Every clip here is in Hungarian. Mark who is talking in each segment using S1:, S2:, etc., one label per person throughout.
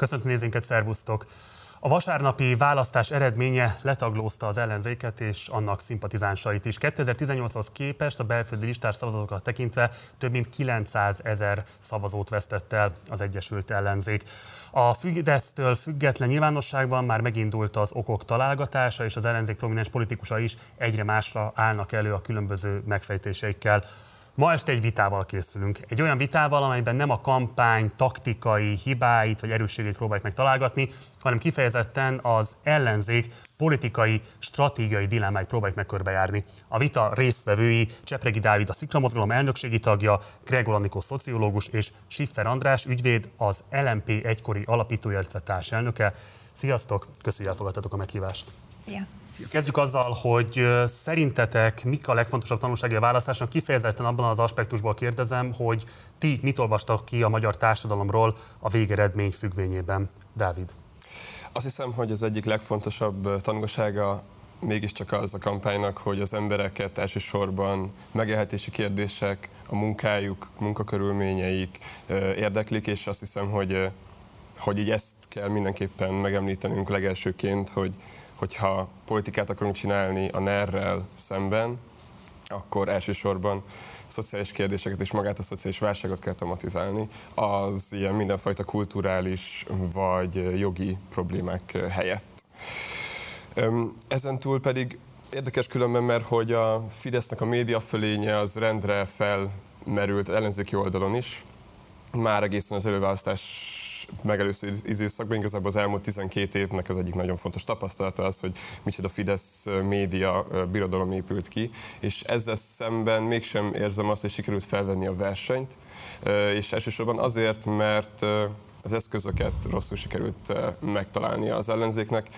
S1: Köszöntöm nézőinket, szervusztok! A vasárnapi választás eredménye letaglózta az ellenzéket és annak szimpatizánsait is. 2018-hoz képest a belföldi listás szavazatokat tekintve több mint 900 ezer szavazót vesztett el az Egyesült Ellenzék. A Fidesztől független nyilvánosságban már megindult az okok találgatása, és az ellenzék prominens politikusa is egyre másra állnak elő a különböző megfejtéseikkel. Ma este egy vitával készülünk. Egy olyan vitával, amelyben nem a kampány taktikai hibáit vagy erősségét próbáljuk meg találgatni, hanem kifejezetten az ellenzék politikai, stratégiai dilemmáit próbáljuk meg körbejárni. A vita résztvevői Csepregi Dávid, a Sziklamozgalom elnökségi tagja, Gregor Anikó szociológus és Siffer András ügyvéd, az LMP egykori alapítója, illetve társelnöke. Sziasztok, köszönjük, hogy elfogadtatok a meghívást.
S2: Szia.
S1: Kezdjük azzal, hogy szerintetek mik a legfontosabb tanulsági a választásnak? Kifejezetten abban az aspektusból kérdezem, hogy ti mit olvastak ki a magyar társadalomról a végeredmény függvényében? Dávid.
S3: Azt hiszem, hogy az egyik legfontosabb tanulsága mégiscsak az a kampánynak, hogy az embereket elsősorban megélhetési kérdések, a munkájuk, munkakörülményeik érdeklik, és azt hiszem, hogy, hogy így ezt kell mindenképpen megemlítenünk legelsőként, hogy hogyha politikát akarunk csinálni a NER-rel szemben, akkor elsősorban szociális kérdéseket és magát a szociális válságot kell tematizálni, az ilyen mindenfajta kulturális vagy jogi problémák helyett. Ezen túl pedig érdekes különben, mert hogy a Fidesznek a média fölénye az rendre felmerült ellenzéki oldalon is, már egészen az előválasztás megelőző időszakban, igazából az elmúlt 12 évnek az egyik nagyon fontos tapasztalata az, hogy micsoda Fidesz média birodalom épült ki, és ezzel szemben mégsem érzem azt, hogy sikerült felvenni a versenyt, és elsősorban azért, mert az eszközöket rosszul sikerült megtalálni az ellenzéknek.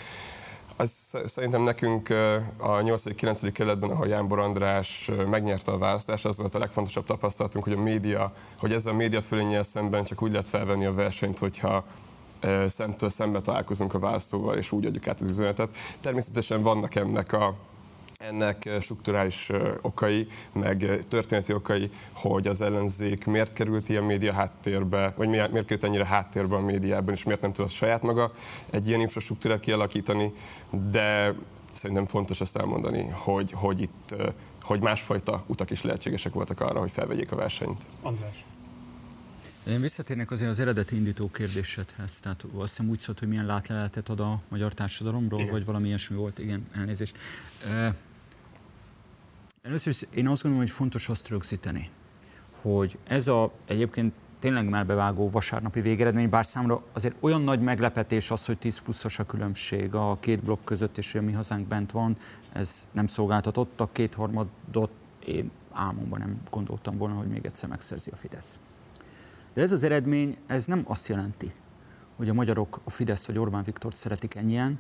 S3: Az szerintem nekünk a 8.-9. kerületben, ahol Jánbor András megnyerte a választást, az volt a legfontosabb tapasztalatunk, hogy a média, hogy ezzel a média fölénnyel szemben csak úgy lehet felvenni a versenyt, hogyha szemtől szembe találkozunk a választóval, és úgy adjuk át az üzenetet. Természetesen vannak ennek a ennek strukturális okai, meg történeti okai, hogy az ellenzék miért került ilyen média háttérbe, vagy miért került ennyire háttérbe a médiában, és miért nem tudott saját maga egy ilyen infrastruktúrát kialakítani, de szerintem fontos ezt elmondani, hogy, hogy itt hogy másfajta utak is lehetségesek voltak arra, hogy felvegyék a versenyt.
S1: András.
S4: Én visszatérnék azért az eredeti indító kérdésedhez. Tehát azt hiszem úgy szólt, hogy milyen látleletet ad a magyar társadalomról, igen. vagy valami ilyesmi volt. Igen, elnézést. Először is én azt gondolom, hogy fontos azt rögzíteni, hogy ez a egyébként tényleg már bevágó vasárnapi végeredmény, bár számra azért olyan nagy meglepetés az, hogy 10 pluszos a különbség a két blokk között, és hogy a mi hazánk bent van, ez nem szolgáltatott. A kétharmadot én álmomban nem gondoltam volna, hogy még egyszer megszerzi a Fidesz. De ez az eredmény, ez nem azt jelenti, hogy a magyarok a Fidesz vagy Orbán Viktor szeretik ennyien,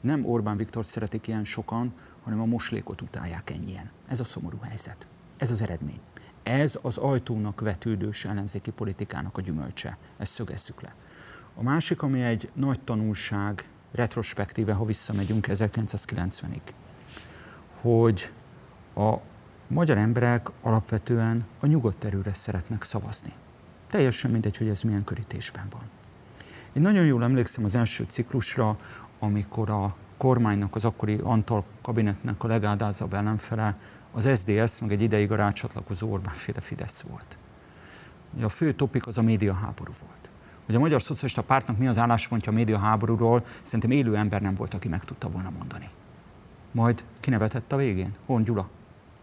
S4: nem Orbán Viktor szeretik ilyen sokan, hanem a moslékot utálják ennyien. Ez a szomorú helyzet. Ez az eredmény. Ez az ajtónak vetődős ellenzéki politikának a gyümölcse. Ezt szögezzük le. A másik, ami egy nagy tanulság, retrospektíve, ha visszamegyünk 1990-ig, hogy a magyar emberek alapvetően a nyugodt erőre szeretnek szavazni. Teljesen mindegy, hogy ez milyen körítésben van. Én nagyon jól emlékszem az első ciklusra, amikor a kormánynak, az akkori Antal kabinetnek a legádázabb ellenfele az SDS, meg egy ideig a rácsatlakozó Orbán-féle Fidesz volt. A fő topik az a médiaháború volt. Hogy a Magyar Szocialista Pártnak mi az álláspontja a médiaháborúról, szerintem élő ember nem volt, aki meg tudta volna mondani. Majd kinevetett a végén, Hon Gyula,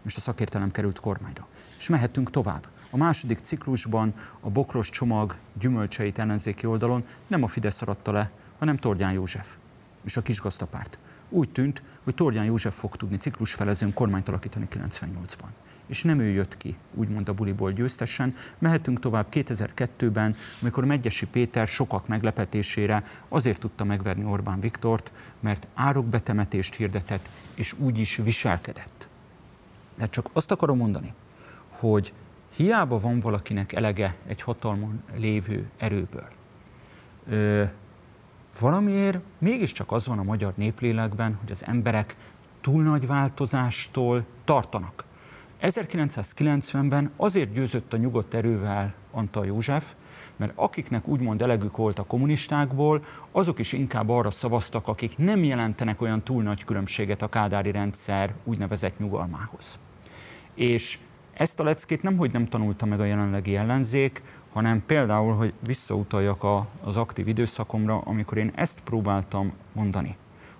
S4: és a szakértelem került kormányra. És mehetünk tovább. A második ciklusban a bokros csomag gyümölcseit ellenzéki oldalon nem a Fidesz aratta le, hanem Tordján József és a kisgazdapárt. Úgy tűnt, hogy Tordján József fog tudni ciklusfelezőn kormányt alakítani 98-ban. És nem ő jött ki, úgymond a buliból győztesen. Mehetünk tovább 2002-ben, amikor Megyesi Péter sokak meglepetésére azért tudta megverni Orbán Viktort, mert árokbetemetést hirdetett, és úgy is viselkedett. De csak azt akarom mondani, hogy hiába van valakinek elege egy hatalmon lévő erőből, valamiért mégiscsak az van a magyar néplélekben, hogy az emberek túl nagy változástól tartanak. 1990-ben azért győzött a nyugodt erővel Antal József, mert akiknek úgymond elegük volt a kommunistákból, azok is inkább arra szavaztak, akik nem jelentenek olyan túl nagy különbséget a kádári rendszer úgynevezett nyugalmához. És ezt a leckét nem, hogy nem tanulta meg a jelenlegi ellenzék, hanem például, hogy visszautaljak a, az aktív időszakomra, amikor én ezt próbáltam mondani,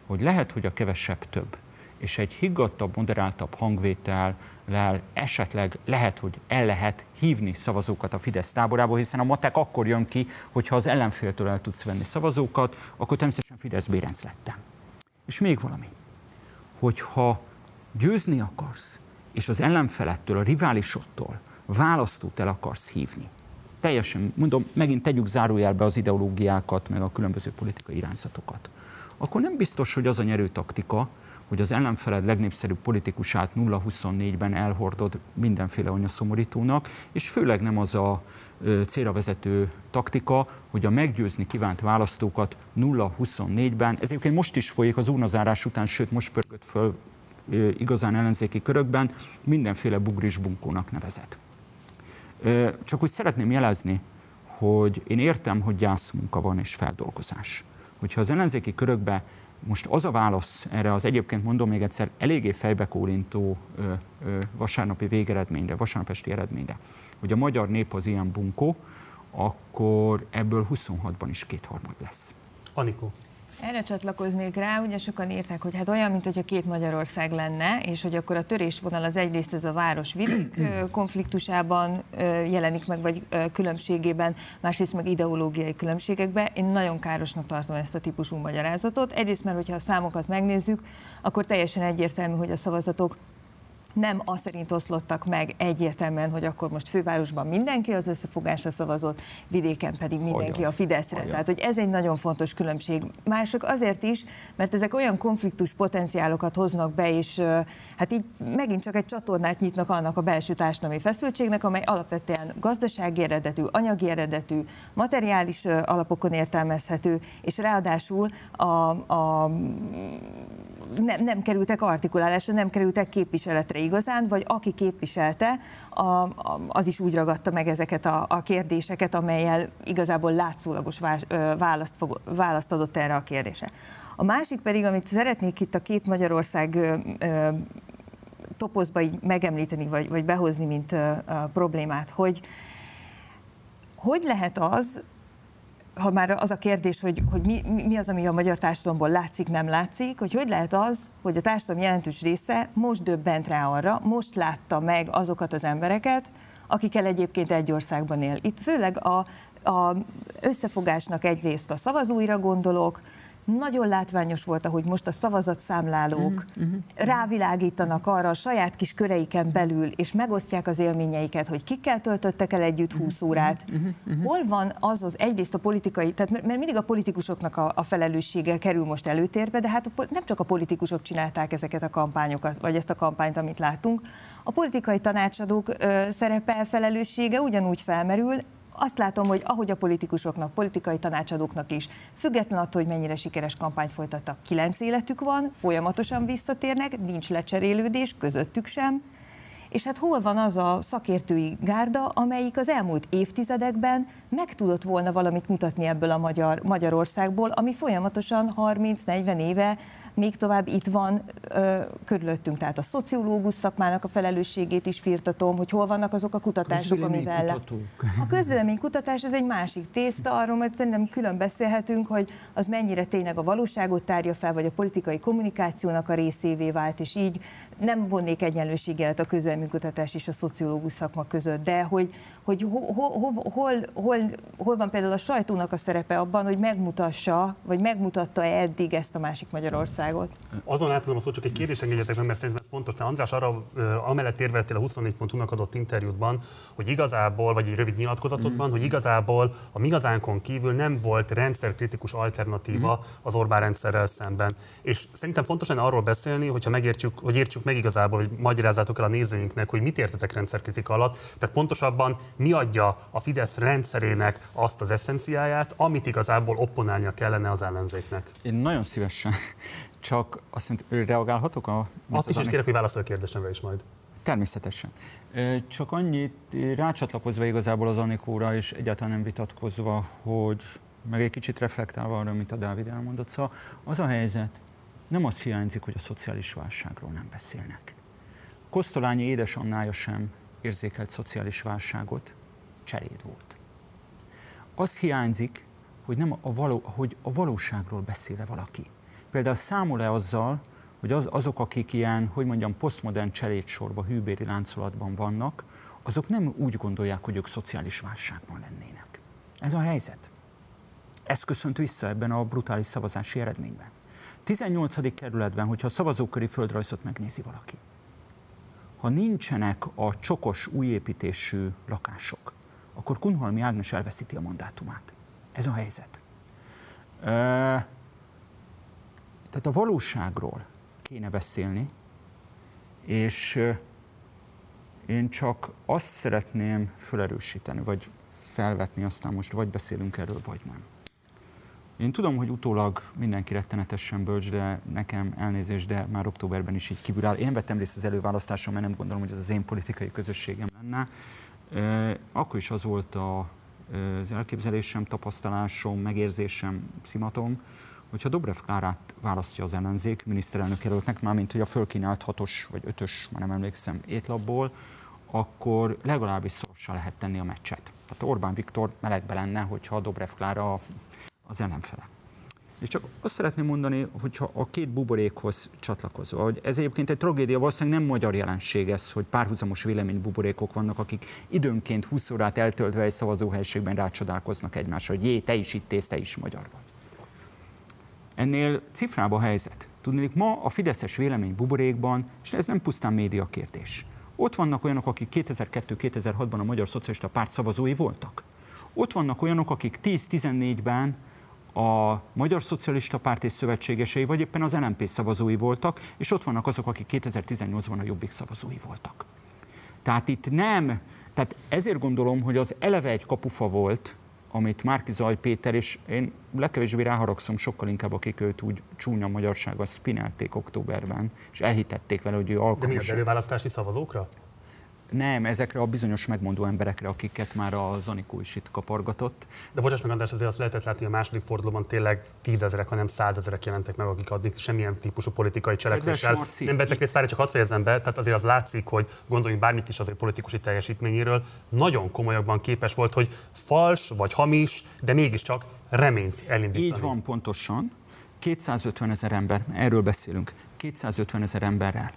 S4: hogy lehet, hogy a kevesebb több, és egy higgadtabb, moderáltabb hangvétel, esetleg lehet, hogy el lehet hívni szavazókat a Fidesz táborába, hiszen a matek akkor jön ki, hogyha az ellenféltől el tudsz venni szavazókat, akkor természetesen Fidesz Bérenc lettem. És még valami, hogyha győzni akarsz, és az ellenfelettől, a riválisottól választót el akarsz hívni, teljesen, mondom, megint tegyük zárójelbe az ideológiákat, meg a különböző politikai irányzatokat, akkor nem biztos, hogy az a nyerő taktika, hogy az ellenfeled legnépszerűbb politikusát 0-24-ben elhordod mindenféle anyaszomorítónak, és főleg nem az a célra vezető taktika, hogy a meggyőzni kívánt választókat 0-24-ben, ez egyébként most is folyik az urnazárás után, sőt most pörgött föl igazán ellenzéki körökben, mindenféle bugris bunkónak nevezett. Csak úgy szeretném jelezni, hogy én értem, hogy gyászmunka van és feldolgozás. Hogyha az ellenzéki körökbe most az a válasz erre az egyébként mondom még egyszer eléggé fejbekólintó ö, ö, vasárnapi végeredményre, vasárnapesti eredményre, hogy a magyar nép az ilyen bunkó, akkor ebből 26-ban is kétharmad lesz.
S1: Anikó.
S2: Erre csatlakoznék rá, ugye sokan írták, hogy hát olyan, mint hogyha két Magyarország lenne, és hogy akkor a törésvonal az egyrészt ez a város-vidék konfliktusában jelenik meg, vagy különbségében, másrészt meg ideológiai különbségekben. Én nagyon károsnak tartom ezt a típusú magyarázatot. Egyrészt, mert hogyha a számokat megnézzük, akkor teljesen egyértelmű, hogy a szavazatok nem az szerint oszlottak meg egyértelműen, hogy akkor most fővárosban mindenki az összefogásra szavazott, vidéken pedig mindenki Olyan. a Fideszre. Olyan. Tehát, hogy ez egy nagyon fontos különbség. Mások azért is, mert ezek olyan konfliktus potenciálokat hoznak be, és hát így megint csak egy csatornát nyitnak annak a belső társadalmi feszültségnek, amely alapvetően gazdasági eredetű, anyagi eredetű, materiális alapokon értelmezhető, és ráadásul a, a nem, nem kerültek artikulálásra, nem kerültek képviseletre igazán, vagy aki képviselte, a, a, az is úgy ragadta meg ezeket a, a kérdéseket, amelyel igazából látszólagos választ, fog, választ adott erre a kérdésre. A másik pedig, amit szeretnék itt a két Magyarország ö, ö, topozba így megemlíteni, vagy, vagy behozni, mint ö, ö, problémát, hogy hogy lehet az, ha már az a kérdés, hogy, hogy mi, mi az, ami a magyar társadalomból látszik, nem látszik, hogy hogy lehet az, hogy a társadalom jelentős része most döbbent rá arra, most látta meg azokat az embereket, akikkel egyébként egy országban él. Itt főleg a, a összefogásnak egyrészt a szavazóira gondolok, nagyon látványos volt, ahogy most a szavazatszámlálók uh-huh, uh-huh. rávilágítanak arra a saját kis köreiken belül, és megosztják az élményeiket, hogy kikkel töltöttek el együtt 20 uh-huh, órát. Uh-huh, uh-huh. Hol van az az egyrészt a politikai, tehát mert mindig a politikusoknak a, a felelőssége kerül most előtérbe, de hát a, nem csak a politikusok csinálták ezeket a kampányokat, vagy ezt a kampányt, amit látunk. A politikai tanácsadók ö, szerepe, felelőssége ugyanúgy felmerül, azt látom, hogy ahogy a politikusoknak, politikai tanácsadóknak is, független attól, hogy mennyire sikeres kampányt folytattak, kilenc életük van, folyamatosan visszatérnek, nincs lecserélődés, közöttük sem, és hát hol van az a szakértői gárda, amelyik az elmúlt évtizedekben meg tudott volna valamit mutatni ebből a Magyar, Magyarországból, ami folyamatosan 30-40 éve még tovább itt van ö, körülöttünk. Tehát a szociológus szakmának a felelősségét is firtatom, hogy hol vannak azok a kutatások, amivel... Le... A közvéleménykutatás ez egy másik tészta, arról majd szerintem külön beszélhetünk, hogy az mennyire tényleg a valóságot tárja fel, vagy a politikai kommunikációnak a részévé vált, és így nem vonnék egyenlőséget a közvéleménykutatás és a szociológus szakma között, de hogy, hogy hol, hol, hol, hol, hol van például a sajtónak a szerepe abban, hogy megmutassa, vagy megmutatta-e eddig ezt a másik Magyarországot?
S1: Azon átadom a szót, csak egy kérdést engedjetek meg, mert szerintem ez fontos. Te András arra amellett érveltél a 24.hu-nak adott interjútban, hogy igazából, vagy egy rövid nyilatkozatodban, mm. hogy igazából a migazánkon kívül nem volt rendszerkritikus alternatíva mm. az Orbán rendszerrel szemben. És szerintem fontos lenne arról beszélni, hogyha megértjük, hogy értsük meg igazából, hogy magyarázzátok el a nézőinknek, hogy mit értetek rendszerkritika alatt. Tehát pontosabban mi adja a Fidesz rendszerének azt az eszenciáját, amit igazából opponálnia kellene az ellenzéknek?
S4: Én nagyon szívesen, csak azt mondta, reagálhatok a...
S1: Azt is, is kérek, hogy válaszolj a kérdésemre is majd.
S4: Természetesen. Csak annyit rácsatlakozva igazából az Anikóra, és egyáltalán nem vitatkozva, hogy meg egy kicsit reflektálva arra, amit a Dávid elmondott, szóval az a helyzet, nem az hiányzik, hogy a szociális válságról nem beszélnek. Kosztolányi édesanynája sem érzékelt szociális válságot, cseréd volt. Az hiányzik, hogy, nem a, való, hogy a valóságról beszéle valaki. Például számol-e azzal, hogy az, azok, akik ilyen, hogy mondjam, posztmodern cselédsorba, hűbéri láncolatban vannak, azok nem úgy gondolják, hogy ők szociális válságban lennének. Ez a helyzet. Ez köszönt vissza ebben a brutális szavazási eredményben. 18. kerületben, hogyha a szavazóköri földrajzot megnézi valaki, ha nincsenek a csokos újépítésű lakások, akkor Kunhalmi Ágnes elveszíti a mandátumát. Ez a helyzet. Tehát a valóságról kéne beszélni, és én csak azt szeretném felerősíteni, vagy felvetni, aztán most vagy beszélünk erről, vagy nem. Én tudom, hogy utólag mindenki rettenetesen bölcs, de nekem elnézés, de már októberben is így kívül áll. Én vettem részt az előválasztáson, mert nem gondolom, hogy ez az én politikai közösségem lenne. Akkor is az volt a, az elképzelésem, tapasztalásom, megérzésem, szimatom, hogyha Dobrev Klárát választja az ellenzék miniszterelnök jelöltnek, mármint hogy a fölkínált hatos vagy ötös, már nem emlékszem, étlapból, akkor legalábbis szorossá lehet tenni a meccset. Tehát Orbán Viktor melegbe lenne, hogyha Dobrev Klára az ellenfele. És csak azt szeretném mondani, hogyha a két buborékhoz csatlakozva, hogy ez egyébként egy tragédia, valószínűleg nem magyar jelenség ez, hogy párhuzamos véleménybuborékok vannak, akik időnként 20 órát eltöltve egy szavazóhelyiségben rácsodálkoznak egymásra, hogy jé, te is itt ész, te is magyar vagy. Ennél cifrába a helyzet. Tudnék, ma a Fideszes vélemény buborékban, és ez nem pusztán média kérdés. Ott vannak olyanok, akik 2002-2006-ban a Magyar Szocialista Párt szavazói voltak. Ott vannak olyanok, akik 10-14-ben a Magyar Szocialista Párt és szövetségesei, vagy éppen az LNP szavazói voltak, és ott vannak azok, akik 2018-ban a Jobbik szavazói voltak. Tehát itt nem, tehát ezért gondolom, hogy az eleve egy kapufa volt, amit Márki Zaj Péter, és én legkevésbé ráharagszom, sokkal inkább akik őt úgy csúnya magyarsággal spinelték októberben, és elhitették vele, hogy ő alkalmas. De mi
S1: az előválasztási szavazókra?
S4: Nem, ezekre a bizonyos megmondó emberekre, akiket már a Zanikó is itt kapargatott.
S1: De bocsáss meg, András, azért azt lehetett látni, hogy a második fordulóban tényleg tízezerek, hanem százezerek jelentek meg, akik addig semmilyen típusú politikai cselekvéssel nem vettek részt. Várj, csak hadd fejezem be, tehát azért az látszik, hogy gondoljunk bármit is azért politikusi teljesítményéről, nagyon komolyabban képes volt, hogy fals vagy hamis, de mégiscsak reményt elindítani.
S4: Így van pontosan. 250 ezer ember, erről beszélünk, 250 ezer emberrel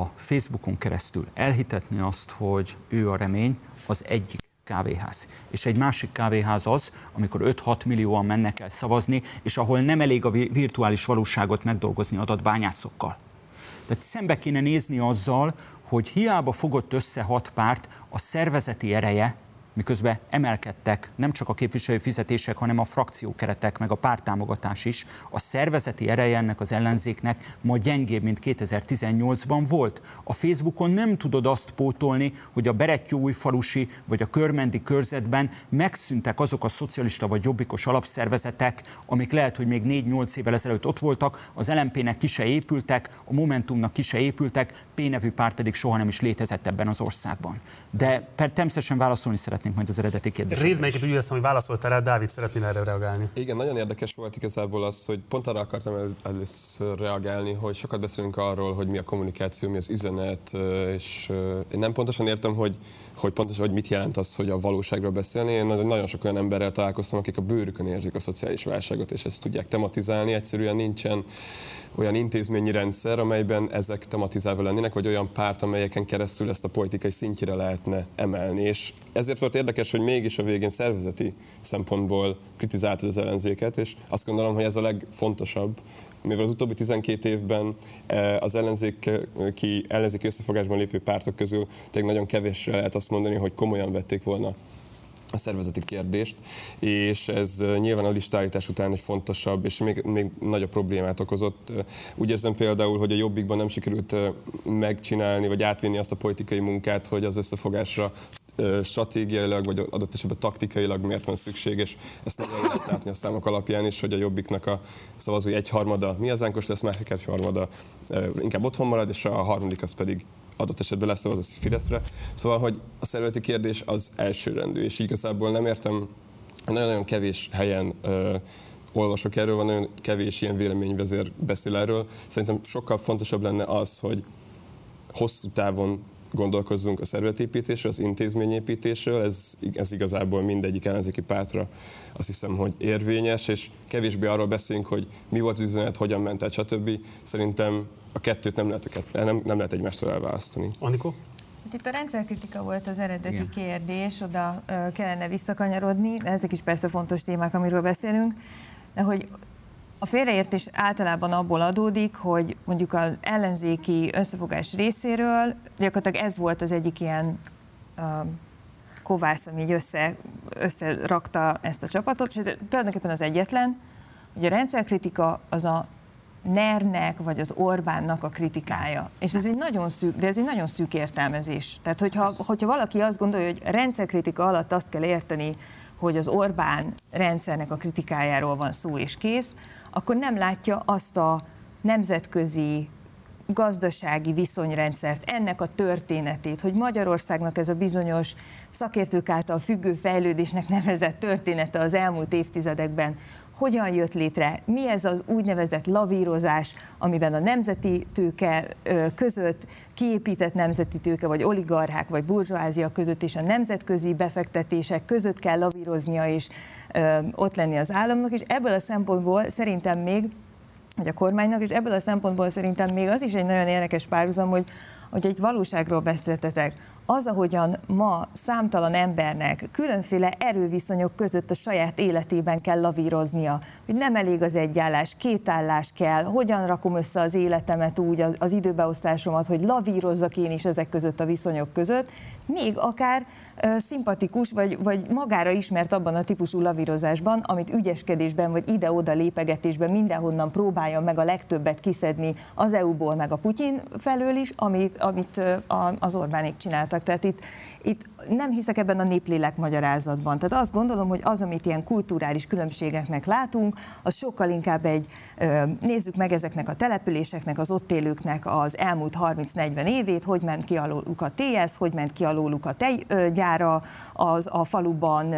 S4: a Facebookon keresztül elhitetni azt, hogy ő a remény, az egyik kávéház. És egy másik kávéház az, amikor 5-6 millióan mennek el szavazni, és ahol nem elég a virtuális valóságot megdolgozni adatbányászokkal. Tehát szembe kéne nézni azzal, hogy hiába fogott össze hat párt, a szervezeti ereje miközben emelkedtek nem csak a képviselő fizetések, hanem a frakciókeretek, meg a pártámogatás is, a szervezeti ereje ennek az ellenzéknek ma gyengébb, mint 2018-ban volt. A Facebookon nem tudod azt pótolni, hogy a Berettyó-újfalusi vagy a Körmendi körzetben megszűntek azok a szocialista vagy jobbikos alapszervezetek, amik lehet, hogy még 4-8 évvel ezelőtt ott voltak, az LMP-nek ki se épültek, a Momentumnak ki se épültek, P nevű párt pedig soha nem is létezett ebben az országban. De természetesen válaszolni szeretném szeretnénk majd az eredeti kérdésre.
S1: Részmelyiket úgy érzem, hogy válaszoltál rá, Dávid, szeretnél erre reagálni.
S3: Igen, nagyon érdekes volt igazából az, hogy pont arra akartam el, először reagálni, hogy sokat beszélünk arról, hogy mi a kommunikáció, mi az üzenet, és én nem pontosan értem, hogy, hogy pontosan, hogy mit jelent az, hogy a valóságról beszélni. Én nagyon sok olyan emberrel találkoztam, akik a bőrükön érzik a szociális válságot, és ezt tudják tematizálni. Egyszerűen nincsen olyan intézményi rendszer, amelyben ezek tematizálva lennének, vagy olyan párt, amelyeken keresztül ezt a politikai szintjére lehetne emelni. És ezért volt érdekes, hogy mégis a végén szervezeti szempontból kritizáltad az ellenzéket, és azt gondolom, hogy ez a legfontosabb, mivel az utóbbi 12 évben eh, az ellenzéki, ellenzéki összefogásban lévő pártok közül tényleg nagyon kevésre lehet azt mondani, hogy komolyan vették volna a szervezeti kérdést, és ez nyilván a listállítás után egy fontosabb és még, még nagyobb problémát okozott. Úgy érzem például, hogy a Jobbikban nem sikerült megcsinálni, vagy átvinni azt a politikai munkát, hogy az összefogásra stratégiailag, vagy adott esetben taktikailag miért van szükség, és ezt nagyon lehet látni a számok alapján is, hogy a Jobbiknak a szavazói egyharmada mi az lesz, másik egyharmada inkább otthon marad, és a harmadik az pedig adott esetben leszavaz a Fideszre. Szóval, hogy a szervezeti kérdés az elsőrendű, és igazából nem értem, nagyon-nagyon kevés helyen ö, olvasok erről, van nagyon kevés ilyen véleményvezér beszél erről. Szerintem sokkal fontosabb lenne az, hogy hosszú távon gondolkozzunk a szervezetépítésről, az intézményépítésről, ez, ez igazából mindegyik ellenzéki pártra azt hiszem, hogy érvényes, és kevésbé arról beszélünk, hogy mi volt az üzenet, hogyan ment el, stb. Szerintem a kettőt nem lehet, nem, nem lehet egymástól elválasztani.
S1: Anikó?
S2: Hát itt a rendszerkritika volt az eredeti Igen. kérdés, oda kellene visszakanyarodni, ezek is persze fontos témák, amiről beszélünk, de hogy a félreértés általában abból adódik, hogy mondjuk az ellenzéki összefogás részéről gyakorlatilag ez volt az egyik ilyen uh, kovász, ami így össze, összerakta ezt a csapatot, és tulajdonképpen az egyetlen, hogy a rendszerkritika az a NER-nek vagy az Orbánnak a kritikája. És ez egy nagyon szűk, de ez egy nagyon szűk értelmezés. Tehát, hogyha, hogyha valaki azt gondolja, hogy rendszerkritika alatt azt kell érteni, hogy az Orbán rendszernek a kritikájáról van szó és kész, akkor nem látja azt a nemzetközi gazdasági viszonyrendszert, ennek a történetét, hogy Magyarországnak ez a bizonyos szakértők által függő fejlődésnek nevezett története az elmúlt évtizedekben hogyan jött létre, mi ez az úgynevezett lavírozás, amiben a nemzeti tőke között, kiépített nemzeti tőke, vagy oligarchák, vagy burzsóázia között és a nemzetközi befektetések között kell lavíroznia és ott lenni az államnak, és ebből a szempontból szerintem még vagy a kormánynak, és ebből a szempontból szerintem még az is egy nagyon érdekes párhuzam, hogy, hogy egy valóságról beszéltetek, az, ahogyan ma számtalan embernek különféle erőviszonyok között a saját életében kell lavíroznia, hogy nem elég az egyállás, két állás kell, hogyan rakom össze az életemet úgy, az időbeosztásomat, hogy lavírozzak én is ezek között a viszonyok között, még akár szimpatikus, vagy, vagy magára ismert abban a típusú lavírozásban, amit ügyeskedésben, vagy ide-oda lépegetésben mindenhonnan próbálja meg a legtöbbet kiszedni az EU-ból, meg a Putyin felől is, amit, amit az Orbánék csináltak. Tehát itt, itt nem hiszek ebben a néplélek magyarázatban. Tehát azt gondolom, hogy az, amit ilyen kulturális különbségeknek látunk, az sokkal inkább egy, nézzük meg ezeknek a településeknek, az ott élőknek az elmúlt 30-40 évét, hogy ment ki alóluk a TS, hogy ment ki alóluk a tejgyára az a faluban,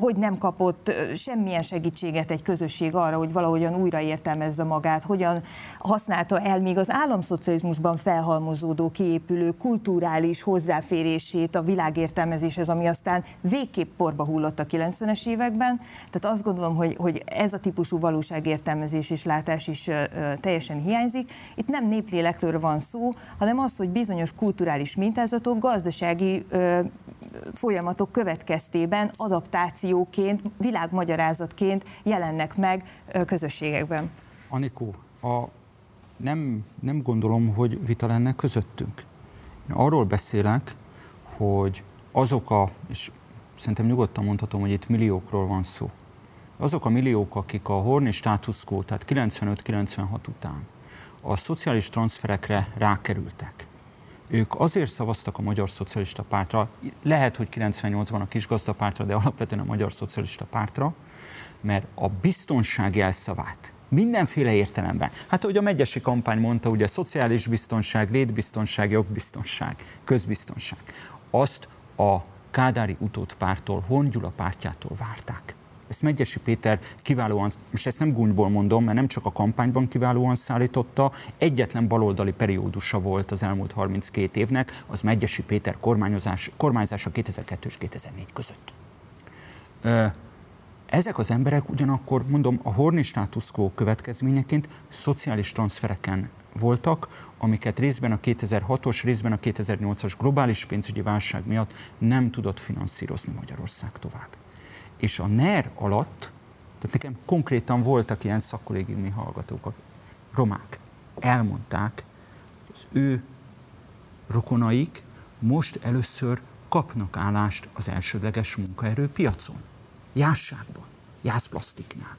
S2: hogy nem kapott semmilyen segítséget egy közösség arra, hogy valahogyan újraértelmezze magát, hogyan használta el még az államszocializmusban felhalmozódó, kiépülő kulturális hozzáférését a világért értelmezéshez, ami aztán végképp porba hullott a 90-es években. Tehát azt gondolom, hogy, hogy ez a típusú valóságértelmezés és látás is ö, teljesen hiányzik. Itt nem néplélekről van szó, hanem az, hogy bizonyos kulturális mintázatok gazdasági ö, folyamatok következtében adaptációként, világmagyarázatként jelennek meg közösségekben.
S4: Anikó, a, nem, nem gondolom, hogy vita lenne közöttünk. Én arról beszélek, hogy azok a, és szerintem nyugodtan mondhatom, hogy itt milliókról van szó, azok a milliók, akik a horni status quo, tehát 95-96 után a szociális transferekre rákerültek, ők azért szavaztak a Magyar Szocialista Pártra, lehet, hogy 98-ban a kis gazdapártra, de alapvetően a Magyar Szocialista Pártra, mert a biztonság jelszavát mindenféle értelemben. Hát ahogy a megyesi kampány mondta, ugye szociális biztonság, létbiztonság, jogbiztonság, közbiztonság. Azt a Kádári utódpártól, Hongyula pártjától várták. Ezt Megyesi Péter kiválóan, most ezt nem gúnyból mondom, mert nem csak a kampányban kiválóan szállította, egyetlen baloldali periódusa volt az elmúlt 32 évnek, az Megyesi Péter kormányozás, kormányzása 2002 és 2004 között. Ezek az emberek ugyanakkor, mondom, a horni status quo következményeként szociális transfereken voltak, amiket részben a 2006-os, részben a 2008-as globális pénzügyi válság miatt nem tudott finanszírozni Magyarország tovább. És a NER alatt, tehát nekem konkrétan voltak ilyen szakkollégiumi hallgatók, a romák, elmondták, az ő rokonaik most először kapnak állást az elsődleges munkaerőpiacon. Jásságban, jászplasztiknál.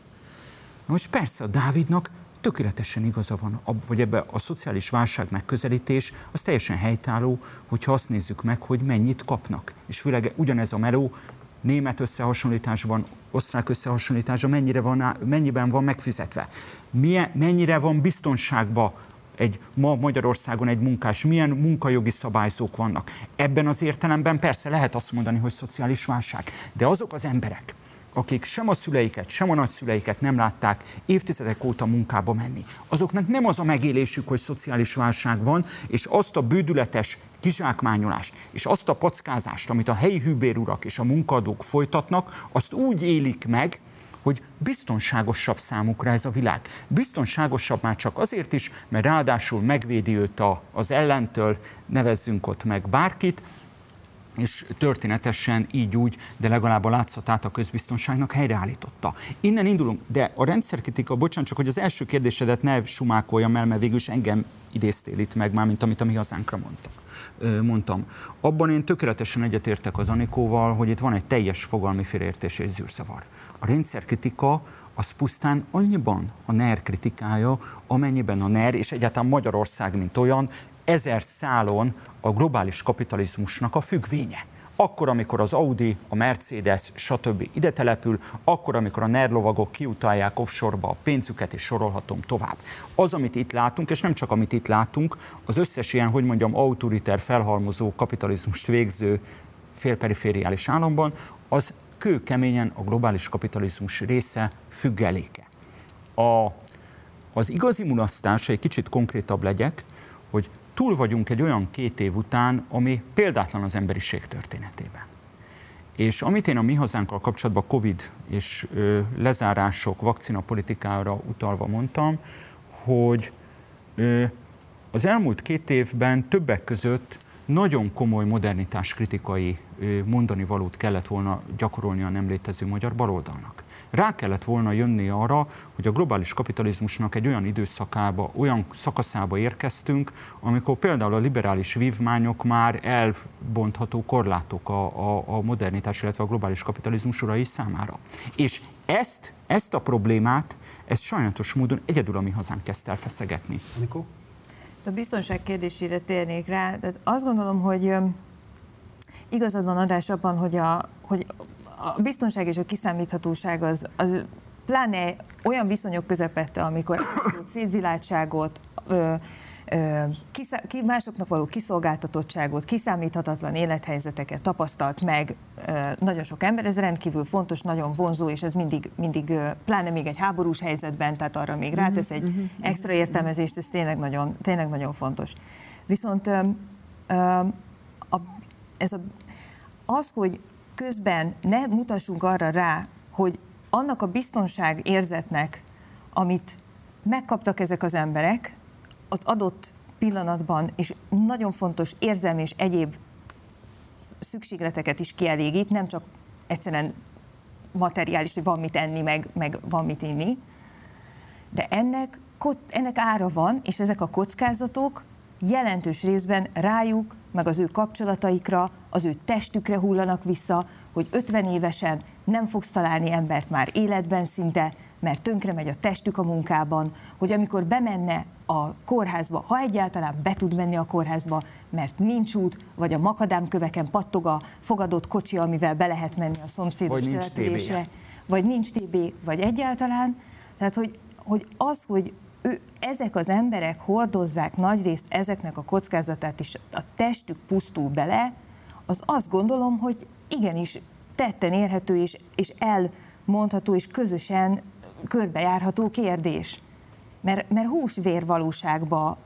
S4: Na most persze a Dávidnak tökéletesen igaza van, vagy ebbe a szociális válság megközelítés, az teljesen helytálló, hogyha azt nézzük meg, hogy mennyit kapnak. És főleg ugyanez a meló német összehasonlításban, osztrák összehasonlításban mennyire van, mennyiben van megfizetve. Milyen, mennyire van biztonságban egy ma Magyarországon egy munkás, milyen munkajogi szabályzók vannak. Ebben az értelemben persze lehet azt mondani, hogy szociális válság. De azok az emberek, akik sem a szüleiket, sem a nagyszüleiket nem látták évtizedek óta munkába menni. Azoknak nem az a megélésük, hogy szociális válság van, és azt a bődületes kizsákmányolást, és azt a packázást, amit a helyi hűbérurak és a munkadók folytatnak, azt úgy élik meg, hogy biztonságosabb számukra ez a világ. Biztonságosabb már csak azért is, mert ráadásul megvédi őt a, az ellentől, nevezzünk ott meg bárkit, és történetesen így úgy, de legalább a látszatát a közbiztonságnak helyreállította. Innen indulunk, de a rendszerkritika, bocsánat, csak hogy az első kérdésedet ne sumákoljam el, mert végül is engem idéztél itt meg, már mint amit a mi hazánkra mondtak mondtam. Abban én tökéletesen egyetértek az Anikóval, hogy itt van egy teljes fogalmi félreértés és zűrzavar. A rendszerkritika az pusztán annyiban a NER kritikája, amennyiben a NER és egyáltalán Magyarország, mint olyan, ezer szálon a globális kapitalizmusnak a függvénye. Akkor, amikor az Audi, a Mercedes, stb. ide települ, akkor, amikor a nerlovagok kiutalják offshore-ba a pénzüket, és sorolhatom tovább. Az, amit itt látunk, és nem csak amit itt látunk, az összes ilyen, hogy mondjam, autoriter, felhalmozó kapitalizmust végző félperifériális államban, az kőkeményen a globális kapitalizmus része függeléke. A, az igazi mulasztás, egy kicsit konkrétabb legyek, hogy túl vagyunk egy olyan két év után, ami példátlan az emberiség történetében. És amit én a mi hazánkkal kapcsolatban Covid és ö, lezárások, vakcinapolitikára utalva mondtam, hogy ö, az elmúlt két évben többek között nagyon komoly modernitás kritikai mondani valót kellett volna gyakorolni a nem létező magyar baloldalnak rá kellett volna jönni arra, hogy a globális kapitalizmusnak egy olyan időszakába, olyan szakaszába érkeztünk, amikor például a liberális vívmányok már elbontható korlátok a, a, a modernitás, illetve a globális kapitalizmus urai számára. És ezt, ezt a problémát, ezt sajnálatos módon egyedül a mi hazánk kezdte el feszegetni.
S1: Nikó?
S2: A biztonság kérdésére térnék rá. De azt gondolom, hogy igazad van adás abban, hogy, a, hogy a biztonság és a kiszámíthatóság az, az pláne olyan viszonyok közepette, amikor szétzilátságot, ö, ö, kiszá, ki, másoknak való kiszolgáltatottságot, kiszámíthatatlan élethelyzeteket tapasztalt meg ö, nagyon sok ember. Ez rendkívül fontos, nagyon vonzó, és ez mindig, mindig pláne még egy háborús helyzetben, tehát arra még rátesz egy mhm, mhm, extra értelmezést, ez tényleg nagyon, tényleg nagyon fontos. Viszont ö, ö, a, ez a, az, hogy közben ne mutassunk arra rá, hogy annak a biztonság érzetnek, amit megkaptak ezek az emberek, az adott pillanatban, és nagyon fontos érzelmi és egyéb szükségleteket is kielégít, nem csak egyszerűen materiális, hogy van mit enni, meg, meg van mit inni, de ennek, ennek ára van, és ezek a kockázatok jelentős részben rájuk, meg az ő kapcsolataikra, az ő testükre hullanak vissza, hogy 50 évesen nem fogsz találni embert már életben szinte, mert tönkre megy a testük a munkában, hogy amikor bemenne a kórházba, ha egyáltalán be tud menni a kórházba, mert nincs út, vagy a makadám-köveken pattog a fogadott kocsi, amivel be lehet menni a szomszédos vagy településre, vagy nincs TB, vagy egyáltalán. Tehát, hogy, hogy az, hogy ő, ezek az emberek hordozzák nagyrészt ezeknek a kockázatát, és a testük pusztul bele, az azt gondolom, hogy igenis tetten érhető és, és elmondható és közösen körbejárható kérdés. Mert, mert húsvér valóságba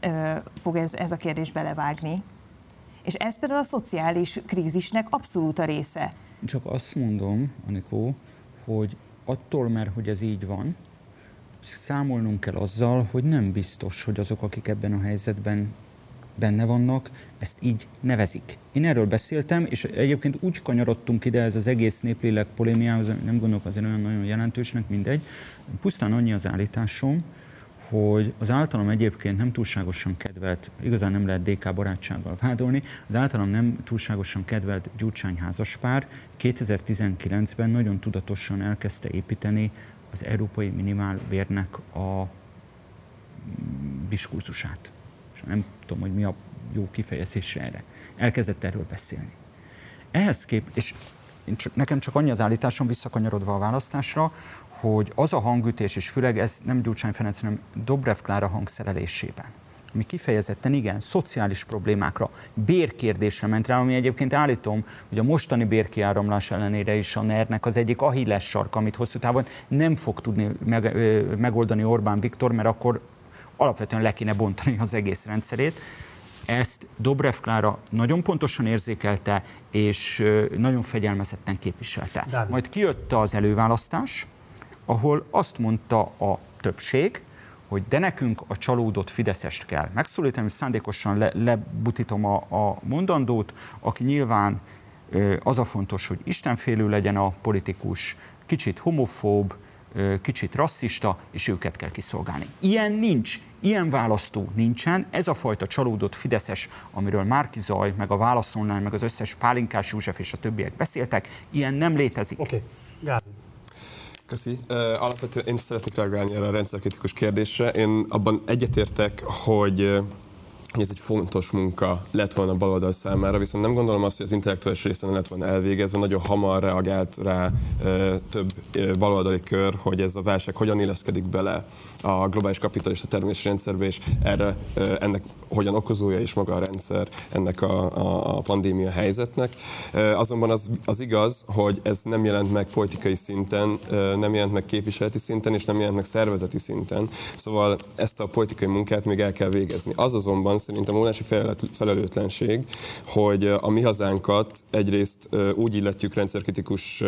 S2: ö, fog ez, ez a kérdés belevágni. És ez például a szociális krízisnek abszolút a része.
S4: Csak azt mondom, Anikó, hogy attól, mert hogy ez így van, számolnunk kell azzal, hogy nem biztos, hogy azok, akik ebben a helyzetben benne vannak, ezt így nevezik. Én erről beszéltem, és egyébként úgy kanyarodtunk ide ez az egész néplélek polémiához, nem gondolok azért olyan nagyon jelentősnek, mindegy. Pusztán annyi az állításom, hogy az általam egyébként nem túlságosan kedvelt, igazán nem lehet DK barátsággal vádolni, az általam nem túlságosan kedvelt Gyurcsány házaspár 2019-ben nagyon tudatosan elkezdte építeni az európai minimálbérnek a diskurzusát. És nem tudom, hogy mi a jó kifejezés erre. Elkezdett erről beszélni. Ehhez kép, és én csak, nekem csak annyi az állításom visszakanyarodva a választásra, hogy az a hangütés, és főleg ez nem Gyurcsány Ferenc, hanem Dobrev Klára hangszerelésében, ami kifejezetten igen, szociális problémákra, bérkérdésre ment rá, ami egyébként állítom, hogy a mostani bérkiáramlás ellenére is a NER-nek az egyik ahilles sarka, amit hosszú távon nem fog tudni meg, megoldani Orbán Viktor, mert akkor alapvetően le kéne bontani az egész rendszerét. Ezt Dobrev Klára nagyon pontosan érzékelte, és nagyon fegyelmezetten képviselte. Dávid. Majd kijött az előválasztás, ahol azt mondta a többség, hogy de nekünk a csalódott Fideszest kell megszólítani, szándékosan le, lebutítom a, a mondandót, aki nyilván az a fontos, hogy istenfélő legyen a politikus, kicsit homofób, kicsit rasszista, és őket kell kiszolgálni. Ilyen nincs, ilyen választó nincsen. Ez a fajta csalódott Fideszes, amiről Márki Zaj, meg a Válaszolnál, meg az összes Pálinkás József és a többiek beszéltek, ilyen nem létezik.
S1: Okay.
S3: Köszi. Uh, alapvetően én szeretnék reagálni erre a rendszerkritikus kérdésre. Én abban egyetértek, hogy ez egy fontos munka lett volna a baloldal számára, viszont nem gondolom azt, hogy az intellektuális részen lett volna elvégezve. Nagyon hamar reagált rá e, több e, baloldali kör, hogy ez a válság hogyan illeszkedik bele a globális kapitalista termési rendszerbe, és erre e, ennek hogyan okozója is maga a rendszer ennek a, a, a pandémia helyzetnek. Azonban az, az igaz, hogy ez nem jelent meg politikai szinten, nem jelent meg képviseleti szinten, és nem jelent meg szervezeti szinten. Szóval ezt a politikai munkát még el kell végezni. Az azonban szerintem óriási felelőtlenség, hogy a mi hazánkat egyrészt úgy illetjük rendszerkritikus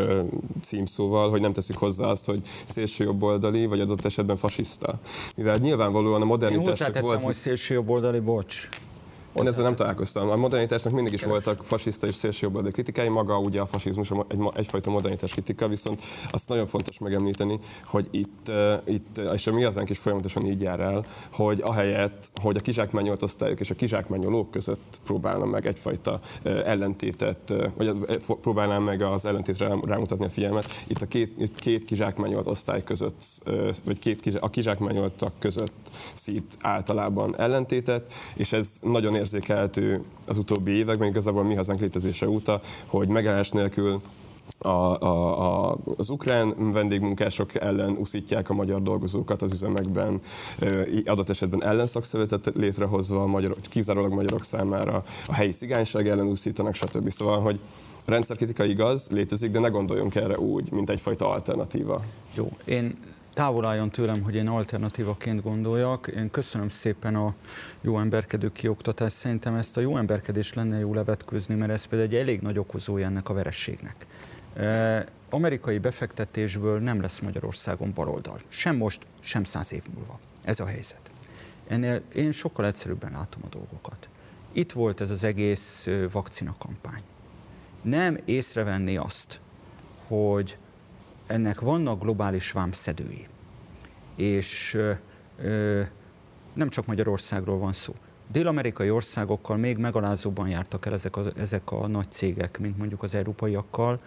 S3: címszóval, hogy nem teszik hozzá azt, hogy szélső jobboldali, vagy adott esetben fasiszta. Mivel nyilvánvalóan a modernitásnak
S4: volt... hogy szélső jobboldali, bocs.
S3: Én ezzel nem találkoztam. A modernitásnak mindig is Keres. voltak fasiszta és szélsőjobboldali kritikái, maga ugye a fasizmus egy, egyfajta modernitás kritika, viszont azt nagyon fontos megemlíteni, hogy itt, itt és a mi hazánk is folyamatosan így jár el, hogy ahelyett, hogy a kizsákmányolt osztályok és a kizsákmányolók között próbálna meg egyfajta ellentétet, vagy próbálnám meg az ellentétre rámutatni a figyelmet, itt a két, itt két kizsákmányolt osztály között, vagy két, a kizsákmányoltak között szít általában ellentétet, és ez nagyon érzékelhető az utóbbi években, igazából mi hazánk létezése óta, hogy megállás nélkül a, a, a, az ukrán vendégmunkások ellen uszítják a magyar dolgozókat az üzemekben, adott esetben ellenszakszervezetet létrehozva a magyarok, kizárólag magyarok számára, a helyi szigányság ellen uszítanak, stb. Szóval, hogy rendszerkritika igaz, létezik, de ne gondoljunk erre úgy, mint egyfajta alternatíva.
S4: Jó, én távol álljon tőlem, hogy én alternatívaként gondoljak. Én köszönöm szépen a jó emberkedő kioktatást. Szerintem ezt a jó emberkedést lenne jó levetkőzni, mert ez például egy elég nagy okozója ennek a verességnek. Amerikai befektetésből nem lesz Magyarországon baloldal. Sem most, sem száz év múlva. Ez a helyzet. Ennél én sokkal egyszerűbben látom a dolgokat. Itt volt ez az egész vakcina kampány. Nem észrevenni azt, hogy ennek vannak globális vámszedői. És ö, nem csak Magyarországról van szó. Dél-amerikai országokkal még megalázóban jártak el ezek a, ezek a nagy cégek, mint mondjuk az európaiakkal.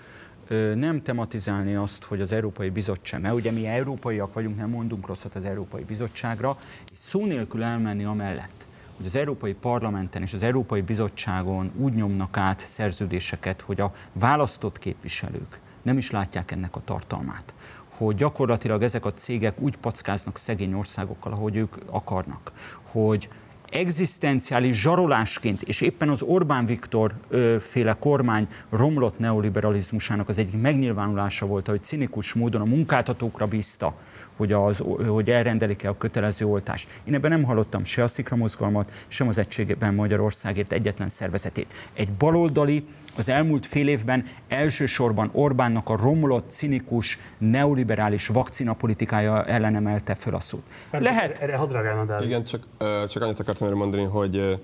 S4: Ö, nem tematizálni azt, hogy az Európai Bizottság, mert ugye mi európaiak vagyunk, nem mondunk rosszat az Európai Bizottságra, és szó nélkül elmenni amellett, hogy az Európai Parlamenten és az Európai Bizottságon úgy nyomnak át szerződéseket, hogy a választott képviselők nem is látják ennek a tartalmát. Hogy gyakorlatilag ezek a cégek úgy packáznak szegény országokkal, ahogy ők akarnak. Hogy egzisztenciális zsarolásként, és éppen az Orbán Viktor ö, féle kormány romlott neoliberalizmusának az egyik megnyilvánulása volt, hogy cinikus módon a munkáltatókra bízta, hogy, az, hogy elrendelik-e a kötelező oltást. Én ebben nem hallottam se a Szikra mozgalmat, sem az egységben Magyarországért egyetlen szervezetét. Egy baloldali, az elmúlt fél évben elsősorban Orbánnak a romlott, cinikus, neoliberális vakcinapolitikája ellen emelte föl a szót.
S1: Lehet... Erre hadd
S3: Igen, csak, csak annyit akartam erre mondani, hogy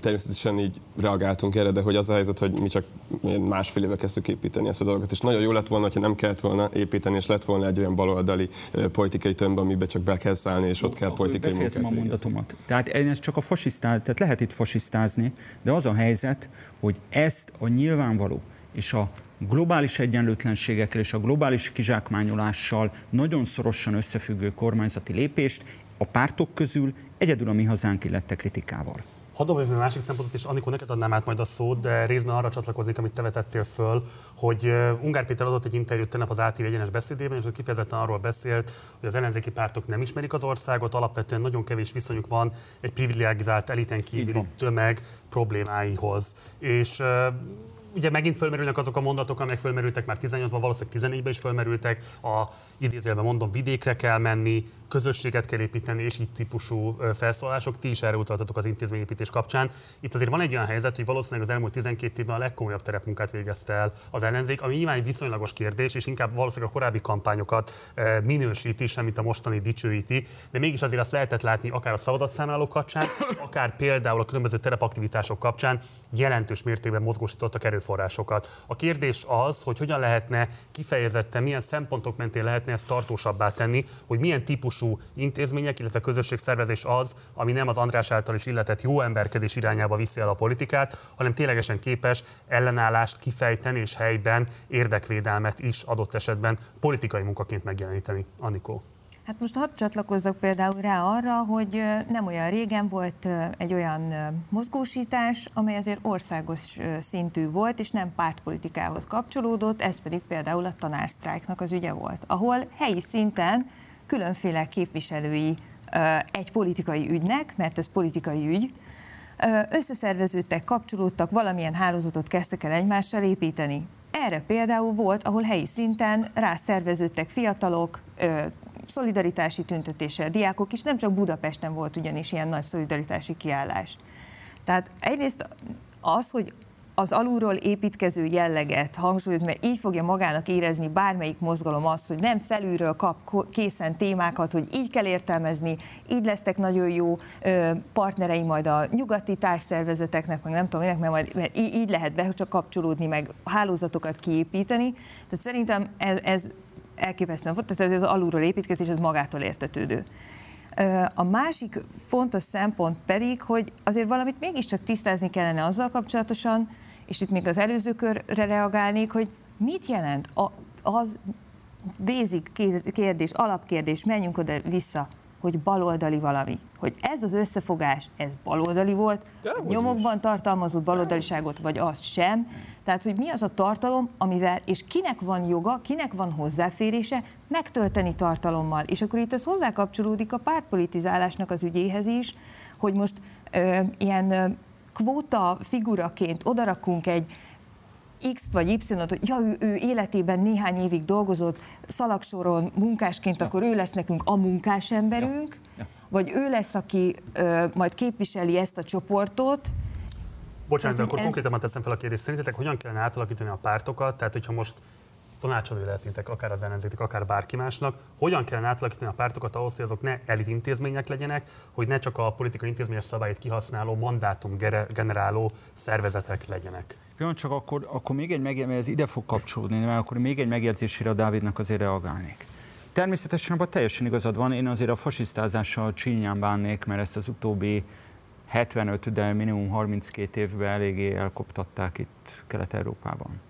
S3: természetesen így reagáltunk erre, de hogy az a helyzet, hogy mi csak másfél éve kezdtük építeni ezt a dolgot, és nagyon jó lett volna, ha nem kellett volna építeni, és lett volna egy olyan baloldali politikai tömb, amiben csak be kell szállni, és ott kell politikai munkát
S4: a mondatomat. Tehát ez csak a fasisztál, tehát lehet itt fasisztázni, de az a helyzet, hogy ezt a nyilvánvaló és a globális egyenlőtlenségekkel és a globális kizsákmányolással nagyon szorosan összefüggő kormányzati lépést a pártok közül egyedül a mi hazánk illette kritikával.
S1: Hadd a másik szempontot, és Anikó, neked adnám át majd a szót, de részben arra csatlakozik, amit te vetettél föl, hogy Ungár Péter adott egy interjút tegnap az ATV egyenes beszédében, és kifejezetten arról beszélt, hogy az ellenzéki pártok nem ismerik az országot, alapvetően nagyon kevés viszonyuk van egy privilegizált eliten kívüli tömeg problémáihoz. És ugye megint fölmerülnek azok a mondatok, amelyek fölmerültek már 18-ban, valószínűleg 14-ben is fölmerültek, a idézőjelben mondom, vidékre kell menni, közösséget kell építeni, és itt típusú felszólások. Ti is erre utaltatok az intézményépítés kapcsán. Itt azért van egy olyan helyzet, hogy valószínűleg az elmúlt 12 évben a legkomolyabb terepmunkát végezte el az ellenzék, ami nyilván egy viszonylagos kérdés, és inkább valószínűleg a korábbi kampányokat minősíti, semmit a mostani dicsőíti, de mégis azért azt lehetett látni akár a szavazatszámlálók kapcsán, akár például a különböző terepaktivitások kapcsán jelentős mértékben mozgósítottak erőforrásokat. A kérdés az, hogy hogyan lehetne kifejezetten, milyen szempontok mentén lehetne ezt tartósabbá tenni, hogy milyen típusú típusú intézmények, illetve közösségszervezés az, ami nem az András által is illetett jó emberkedés irányába viszi el a politikát, hanem ténylegesen képes ellenállást kifejteni és helyben érdekvédelmet is adott esetben politikai munkaként megjeleníteni. Anikó.
S2: Hát most hadd csatlakozzak például rá arra, hogy nem olyan régen volt egy olyan mozgósítás, amely azért országos szintű volt, és nem pártpolitikához kapcsolódott, ez pedig például a tanársztrájknak az ügye volt, ahol helyi szinten különféle képviselői egy politikai ügynek, mert ez politikai ügy, összeszerveződtek, kapcsolódtak, valamilyen hálózatot kezdtek el egymással építeni. Erre például volt, ahol helyi szinten rászerveződtek fiatalok, szolidaritási tüntetéssel, diákok is, nem csak Budapesten volt ugyanis ilyen nagy szolidaritási kiállás. Tehát egyrészt az, hogy az alulról építkező jelleget hangsúlyoz, mert így fogja magának érezni bármelyik mozgalom azt, hogy nem felülről kap készen témákat, hogy így kell értelmezni, így lesznek nagyon jó partnerei majd a nyugati társszervezeteknek, meg nem tudom, minek, mert, majd, mert így lehet be csak kapcsolódni, meg hálózatokat kiépíteni. Tehát szerintem ez, ez elképesztően volt, tehát ez az alulról építkezés, ez magától értetődő. A másik fontos szempont pedig, hogy azért valamit mégiscsak tisztázni kellene azzal kapcsolatosan, és itt még az előző körre reagálnék, hogy mit jelent az basic kérdés, alapkérdés, menjünk oda vissza, hogy baloldali valami. Hogy ez az összefogás, ez baloldali volt, De nyomokban is. tartalmazott baloldaliságot, vagy az sem. Tehát, hogy mi az a tartalom, amivel, és kinek van joga, kinek van hozzáférése megtölteni tartalommal. És akkor itt ez hozzákapcsolódik a pártpolitizálásnak az ügyéhez is, hogy most ö, ilyen kvóta figuraként odarakunk egy X vagy Y-ot, hogy ja, ő, ő életében néhány évig dolgozott szalagsoron munkásként, ja. akkor ő lesz nekünk a munkásemberünk, ja. Ja. vagy ő lesz, aki ö, majd képviseli ezt a csoportot,
S1: Bocsánat, de akkor ez... konkrétan teszem fel a kérdést. Szerintetek hogyan kellene átalakítani a pártokat? Tehát, hogyha most tanácsadó lehetnétek akár az ellenzéknek, akár bárki másnak, hogyan kellene átalakítani a pártokat ahhoz, hogy azok ne elit intézmények legyenek, hogy ne csak a politikai intézményes szabályt kihasználó, mandátum generáló szervezetek legyenek.
S4: Jó, csak akkor, akkor még egy megjegyzés, ez ide fog kapcsolódni, mert akkor még egy megjegyzésére a Dávidnak azért reagálnék. Természetesen abban teljesen igazad van, én azért a fasisztázással csínyán bánnék, mert ezt az utóbbi 75, de minimum 32 évben eléggé elkoptatták itt Kelet-Európában.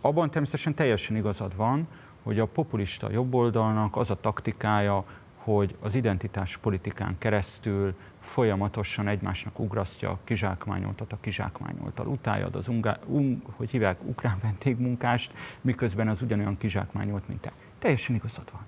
S4: Abban természetesen teljesen igazad van, hogy a populista jobboldalnak az a taktikája, hogy az identitás politikán keresztül folyamatosan egymásnak ugrasztja a kizsákmányoltat a kizsákmányoltal. Utáljad az ungá, un, hogy hívják, ukrán vendégmunkást, miközben az ugyanolyan kizsákmányolt, mint te. Teljesen igazad van.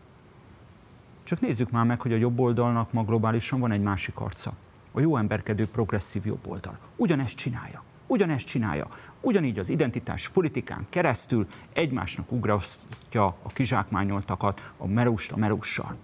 S4: Csak nézzük már meg, hogy a jobb oldalnak ma globálisan van egy másik arca. A jó emberkedő progresszív jobb oldal. Ugyanezt csinálja. Ugyanezt csinálja. Ugyanígy az identitás politikán keresztül egymásnak ugrasztja a kizsákmányoltakat, a merust a merussal.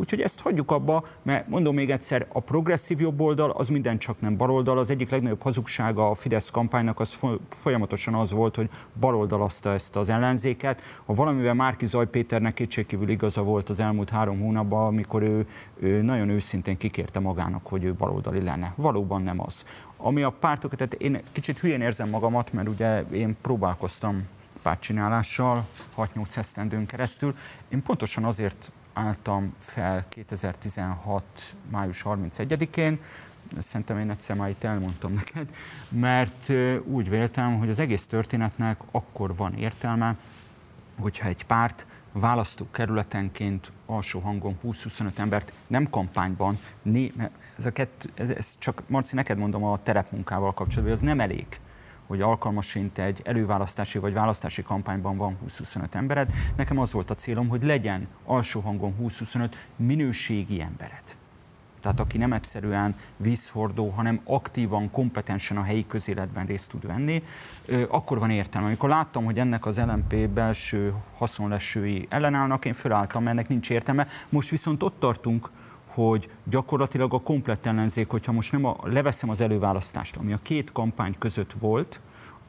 S4: Úgyhogy ezt hagyjuk abba, mert mondom még egyszer, a progresszív jobboldal az minden csak nem baloldal. Az egyik legnagyobb hazugsága a Fidesz kampánynak az folyamatosan az volt, hogy baloldalazta ezt az ellenzéket. Ha valamivel Márki Zaj Péternek kétségkívül igaza volt az elmúlt három hónapban, amikor ő, ő nagyon őszintén kikérte magának, hogy ő baloldali lenne. Valóban nem az. Ami a pártokat, tehát én kicsit hülyén érzem magamat, mert ugye én próbálkoztam pártcsinálással 6-8 esztendőn keresztül. Én pontosan azért álltam fel 2016. május 31-én, szerintem én egyszer már itt elmondtam neked, mert úgy véltem, hogy az egész történetnek akkor van értelme, hogyha egy párt választókerületenként alsó hangon 20-25 embert, nem kampányban, né, ez, a kett, ez, ez csak, Marci, neked mondom a terepmunkával kapcsolatban, hogy az nem elég hogy alkalmasint egy előválasztási vagy választási kampányban van 20-25 embered. Nekem az volt a célom, hogy legyen alsó hangon 20-25 minőségi embered. Tehát aki nem egyszerűen vízhordó, hanem aktívan, kompetensen a helyi közéletben részt tud venni, akkor van értelme. Amikor láttam, hogy ennek az LMP belső haszonlesői ellenállnak, én fölálltam, ennek nincs értelme. Most viszont ott tartunk, hogy gyakorlatilag a komplett ellenzék, hogyha most nem a, leveszem az előválasztást, ami a két kampány között volt,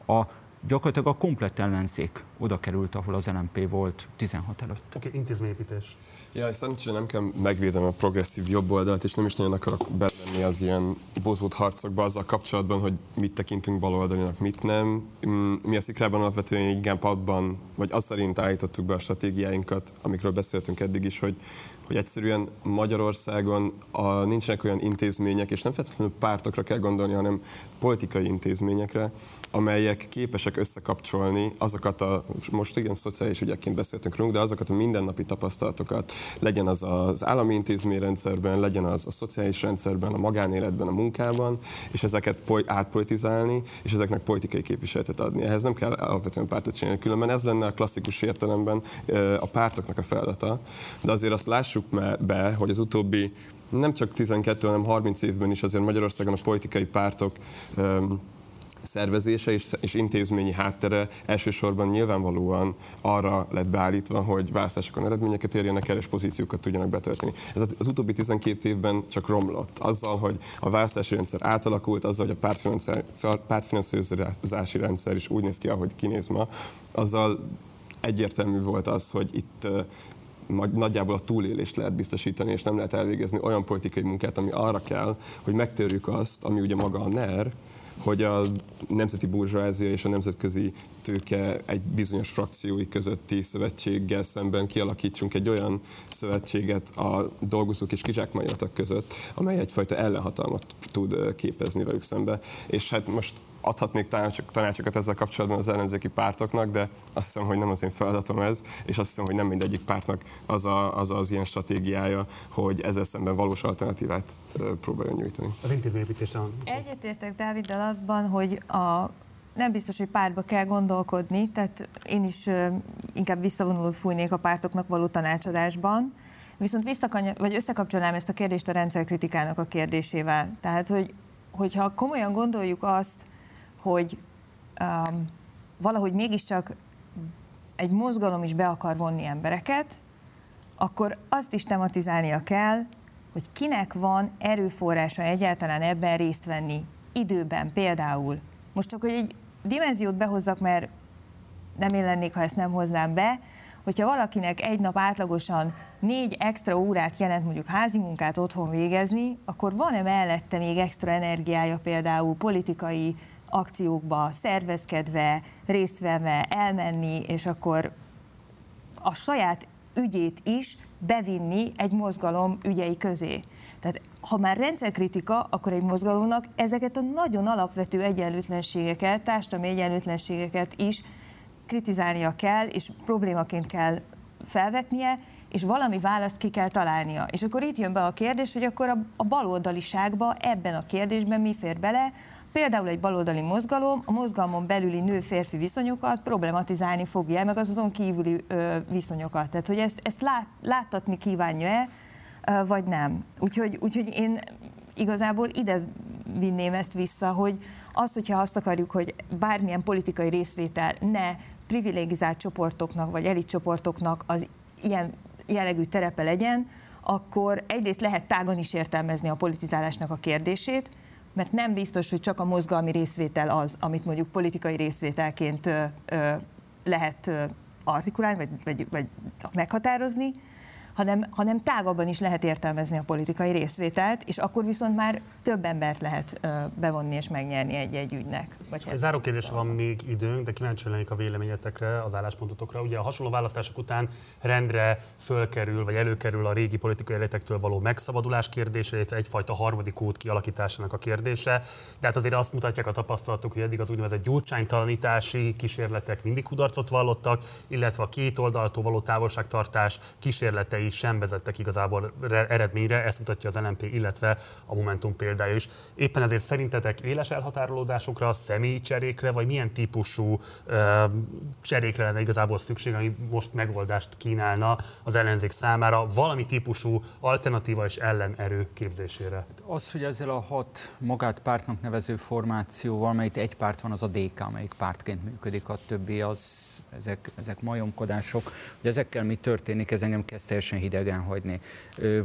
S4: a gyakorlatilag a komplett ellenzék oda került, ahol az LMP volt 16 előtt.
S1: Oké, okay, intézményépítés.
S3: Ja, szerencsére nem kell megvédeni a progresszív jobb oldalt, és nem is nagyon akarok bevenni az ilyen bozót harcokba azzal kapcsolatban, hogy mit tekintünk baloldalinak, mit nem. Mm, mi a szikrában alapvetően inkább abban, vagy az szerint állítottuk be a stratégiáinkat, amikről beszéltünk eddig is, hogy hogy egyszerűen Magyarországon a, nincsenek olyan intézmények, és nem feltétlenül pártokra kell gondolni, hanem politikai intézményekre, amelyek képesek összekapcsolni azokat a, most igen, szociális ügyekként beszéltünk róluk, de azokat a mindennapi tapasztalatokat, legyen az az állami intézményrendszerben, legyen az a szociális rendszerben, a magánéletben, a munkában, és ezeket átpolitizálni, és ezeknek politikai képviseletet adni. Ehhez nem kell alapvetően pártot csinálni, különben ez lenne a klasszikus értelemben a pártoknak a feladata, de azért azt lássuk, lássuk be, hogy az utóbbi nem csak 12, hanem 30 évben is azért Magyarországon a politikai pártok szervezése és, és intézményi háttere elsősorban nyilvánvalóan arra lett beállítva, hogy választásokon eredményeket érjenek el, és pozíciókat tudjanak betölteni. Ez az utóbbi 12 évben csak romlott. Azzal, hogy a választási rendszer átalakult, azzal, hogy a pártfinanszírozási rendszer is úgy néz ki, ahogy kinéz ma, azzal egyértelmű volt az, hogy itt nagyjából a túlélést lehet biztosítani, és nem lehet elvégezni olyan politikai munkát, ami arra kell, hogy megtörjük azt, ami ugye maga a NER, hogy a nemzeti burzsázia és a nemzetközi tőke egy bizonyos frakciói közötti szövetséggel szemben kialakítsunk egy olyan szövetséget a dolgozók és kizsákmányoltak között, amely egyfajta ellenhatalmat tud képezni velük szembe. És hát most adhatnék tanácsokat ezzel kapcsolatban az ellenzéki pártoknak, de azt hiszem, hogy nem az én feladatom ez, és azt hiszem, hogy nem mindegyik pártnak az a, az, az ilyen stratégiája, hogy ezzel szemben valós alternatívát próbáljon nyújtani.
S1: Az intézményépítésen.
S2: Egyetértek Dávid abban, hogy a nem biztos, hogy párba kell gondolkodni, tehát én is inkább visszavonulót fújnék a pártoknak való tanácsadásban, viszont visszakanya, vagy összekapcsolnám ezt a kérdést a rendszerkritikának a kérdésével. Tehát, hogy, hogyha komolyan gondoljuk azt, hogy um, valahogy mégiscsak egy mozgalom is be akar vonni embereket, akkor azt is tematizálnia kell, hogy kinek van erőforrása egyáltalán ebben részt venni időben például. Most csak, hogy egy dimenziót behozzak, mert nem én lennék, ha ezt nem hoznám be, hogyha valakinek egy nap átlagosan négy extra órát jelent mondjuk házi munkát otthon végezni, akkor van-e mellette még extra energiája például politikai akciókba szervezkedve, résztveve elmenni, és akkor a saját ügyét is bevinni egy mozgalom ügyei közé. Tehát ha már rendszerkritika, akkor egy mozgalomnak ezeket a nagyon alapvető egyenlőtlenségeket, társadalmi egyenlőtlenségeket is kritizálnia kell, és problémaként kell felvetnie, és valami választ ki kell találnia. És akkor itt jön be a kérdés, hogy akkor a, a baloldaliságba ebben a kérdésben mi fér bele, Például egy baloldali mozgalom a mozgalmon belüli nő-férfi viszonyokat problematizálni fogja, meg az azon kívüli ö, viszonyokat. Tehát, hogy ezt, ezt lát, láttatni kívánja-e, vagy nem. Úgyhogy, úgyhogy én igazából ide vinném ezt vissza, hogy az, hogyha azt akarjuk, hogy bármilyen politikai részvétel ne privilegizált csoportoknak vagy elitcsoportoknak az ilyen jellegű terepe legyen, akkor egyrészt lehet tágan is értelmezni a politizálásnak a kérdését, mert nem biztos, hogy csak a mozgalmi részvétel az, amit mondjuk politikai részvételként lehet artikulálni, vagy, vagy, vagy meghatározni, hanem, hanem tágabban is lehet értelmezni a politikai részvételt, és akkor viszont már több embert lehet bevonni és megnyerni egy-egy ügynek.
S1: Vagy egy záró kérdés van még időnk, de kíváncsi lennék a véleményetekre, az álláspontotokra. Ugye a hasonló választások után rendre fölkerül, vagy előkerül a régi politikai életektől való megszabadulás kérdése, egyfajta harmadik út kialakításának a kérdése. De hát azért azt mutatják a tapasztalatok, hogy eddig az úgynevezett gyurcsánytalanítási kísérletek mindig kudarcot vallottak, illetve a két oldaltól való távolságtartás kísérletei sem vezettek igazából eredményre, ezt mutatja az LNP, illetve a Momentum példája is. Éppen ezért szerintetek éles elhatárolódásokra, személyi cserékre, vagy milyen típusú uh, cserékre lenne igazából szükség, ami most megoldást kínálna az ellenzék számára, valami típusú alternatíva és ellenerő képzésére?
S4: Az, hogy ezzel a hat magát pártnak nevező formációval, melyik egy párt van, az a DK, amelyik pártként működik, a többi az, ezek, ezek majomkodások. Hogy ezekkel mi történik, ez engem kezd teljesen hidegen hagyni.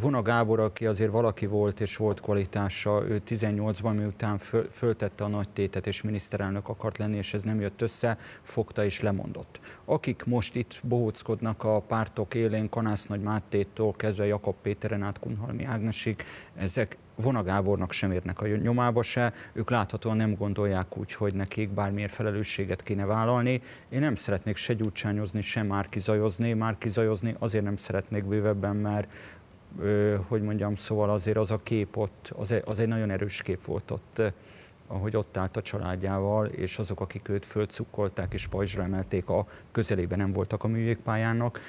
S4: Vona Gábor, aki azért valaki volt és volt kvalitása, ő 18-ban miután föl, föltette a nagy tétet és miniszterelnök akart lenni, és ez nem jött össze, fogta és lemondott. Akik most itt bohóckodnak a pártok élén, Kanász Nagy Mátétól kezdve Jakab Péteren át Kunhalmi Ágnesig, ezek Vona Gábornak sem érnek a nyomába se, ők láthatóan nem gondolják úgy, hogy nekik bármilyen felelősséget kéne vállalni. Én nem szeretnék se gyurcsányozni, se már kizajozni, már kizajozni azért nem szeretnék bővebben, mert hogy mondjam, szóval azért az a kép ott, az egy, az egy nagyon erős kép volt ott ahogy ott állt a családjával, és azok, akik őt fölcukkolták és pajzsra emelték, a közelében nem voltak a műjégpályának.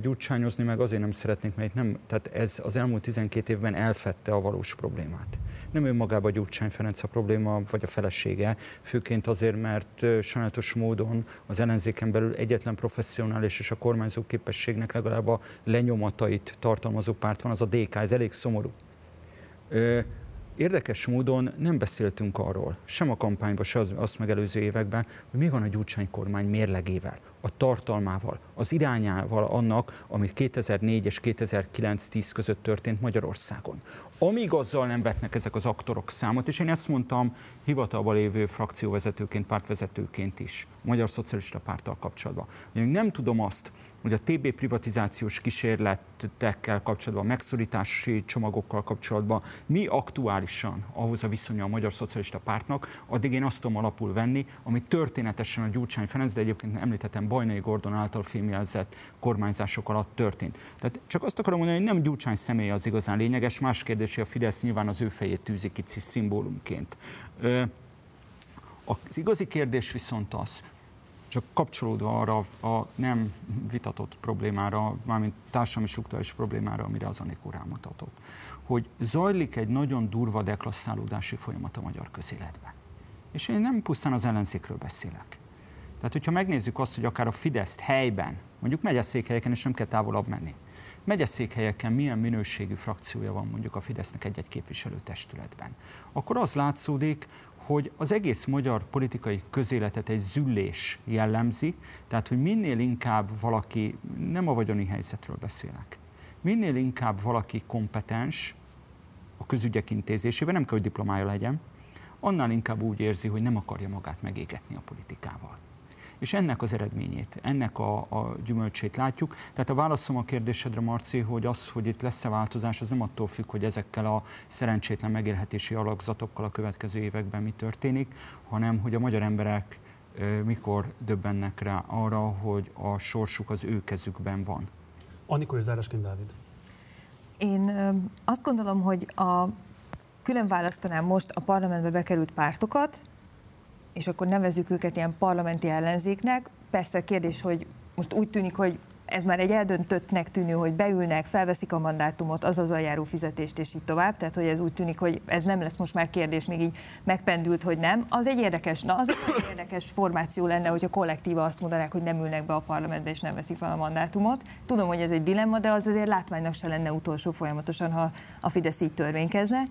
S4: Gyurcsányozni meg azért nem szeretnék, mert nem, tehát ez az elmúlt 12 évben elfette a valós problémát. Nem önmagában Gyurcsány Ferenc a probléma, vagy a felesége, főként azért, mert sajnálatos módon az ellenzéken belül egyetlen professzionális és a kormányzó képességnek legalább a lenyomatait tartalmazó párt van, az a DK, ez elég szomorú Érdekes módon nem beszéltünk arról, sem a kampányban, sem az, azt megelőző években, hogy mi van a Gyurcsány kormány mérlegével, a tartalmával, az irányával annak, amit 2004 és 2009-10 között történt Magyarországon. Amíg azzal nem vetnek ezek az aktorok számot, és én ezt mondtam hivatalban lévő frakcióvezetőként, pártvezetőként is, Magyar Szocialista Párttal kapcsolatban, hogy nem tudom azt, hogy a TB privatizációs kísérletekkel kapcsolatban, megszorítási csomagokkal kapcsolatban mi aktuálisan ahhoz a viszonya a Magyar Szocialista Pártnak, addig én azt tudom alapul venni, ami történetesen a Gyurcsány Ferenc, de egyébként említettem Bajnai Gordon által fémjelzett kormányzások alatt történt. Tehát csak azt akarom mondani, hogy nem Gyurcsány személy az igazán lényeges, más kérdés, hogy a Fidesz nyilván az ő fejét tűzi ki szimbólumként. Az igazi kérdés viszont az, csak kapcsolódva arra a nem vitatott problémára, mármint társadalmi struktúrális problémára, amire az Anikó rámutatott, hogy zajlik egy nagyon durva deklasszálódási folyamat a magyar közéletben. És én nem pusztán az ellenzékről beszélek. Tehát, hogyha megnézzük azt, hogy akár a Fideszt helyben, mondjuk megyeszékhelyeken, és nem kell távolabb menni, megyeszékhelyeken milyen minőségű frakciója van mondjuk a Fidesznek egy-egy képviselőtestületben, akkor az látszódik, hogy az egész magyar politikai közéletet egy züllés jellemzi, tehát hogy minél inkább valaki, nem a vagyoni helyzetről beszélek, minél inkább valaki kompetens a közügyek intézésében, nem kell, hogy diplomája legyen, annál inkább úgy érzi, hogy nem akarja magát megégetni a politikával és ennek az eredményét, ennek a, a gyümölcsét látjuk. Tehát a válaszom a kérdésedre, Marci, hogy az, hogy itt lesz-e változás, az nem attól függ, hogy ezekkel a szerencsétlen megélhetési alakzatokkal a következő években mi történik, hanem hogy a magyar emberek mikor döbbennek rá arra, hogy a sorsuk az ő kezükben van.
S1: Anikó és zárásként Dávid.
S2: Én azt gondolom, hogy a külön választanám most a parlamentbe bekerült pártokat, és akkor nevezzük őket ilyen parlamenti ellenzéknek. Persze a kérdés, hogy most úgy tűnik, hogy ez már egy eldöntöttnek tűnő, hogy beülnek, felveszik a mandátumot, az az aljáró fizetést, és így tovább. Tehát, hogy ez úgy tűnik, hogy ez nem lesz most már kérdés, még így megpendült, hogy nem. Az egy érdekes, na, az egy érdekes formáció lenne, hogyha kollektíva azt mondanák, hogy nem ülnek be a parlamentbe, és nem veszik fel a mandátumot. Tudom, hogy ez egy dilemma, de az azért látványnak se lenne utolsó folyamatosan, ha a Fidesz így törvénykezne.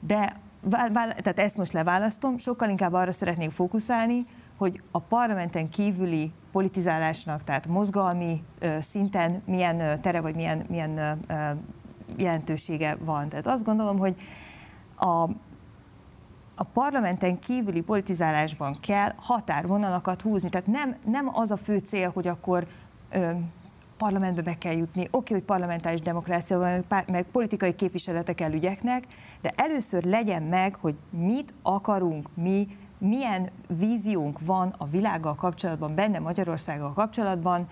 S2: De tehát ezt most leválasztom, sokkal inkább arra szeretnék fókuszálni, hogy a parlamenten kívüli politizálásnak, tehát mozgalmi szinten milyen tere vagy milyen, milyen jelentősége van. Tehát azt gondolom, hogy a, a parlamenten kívüli politizálásban kell határvonalakat húzni. Tehát nem, nem az a fő cél, hogy akkor parlamentbe be kell jutni, oké, hogy parlamentáris demokrácia van, meg politikai képviseletek el ügyeknek, de először legyen meg, hogy mit akarunk mi, milyen víziónk van a világgal kapcsolatban, benne Magyarországgal kapcsolatban,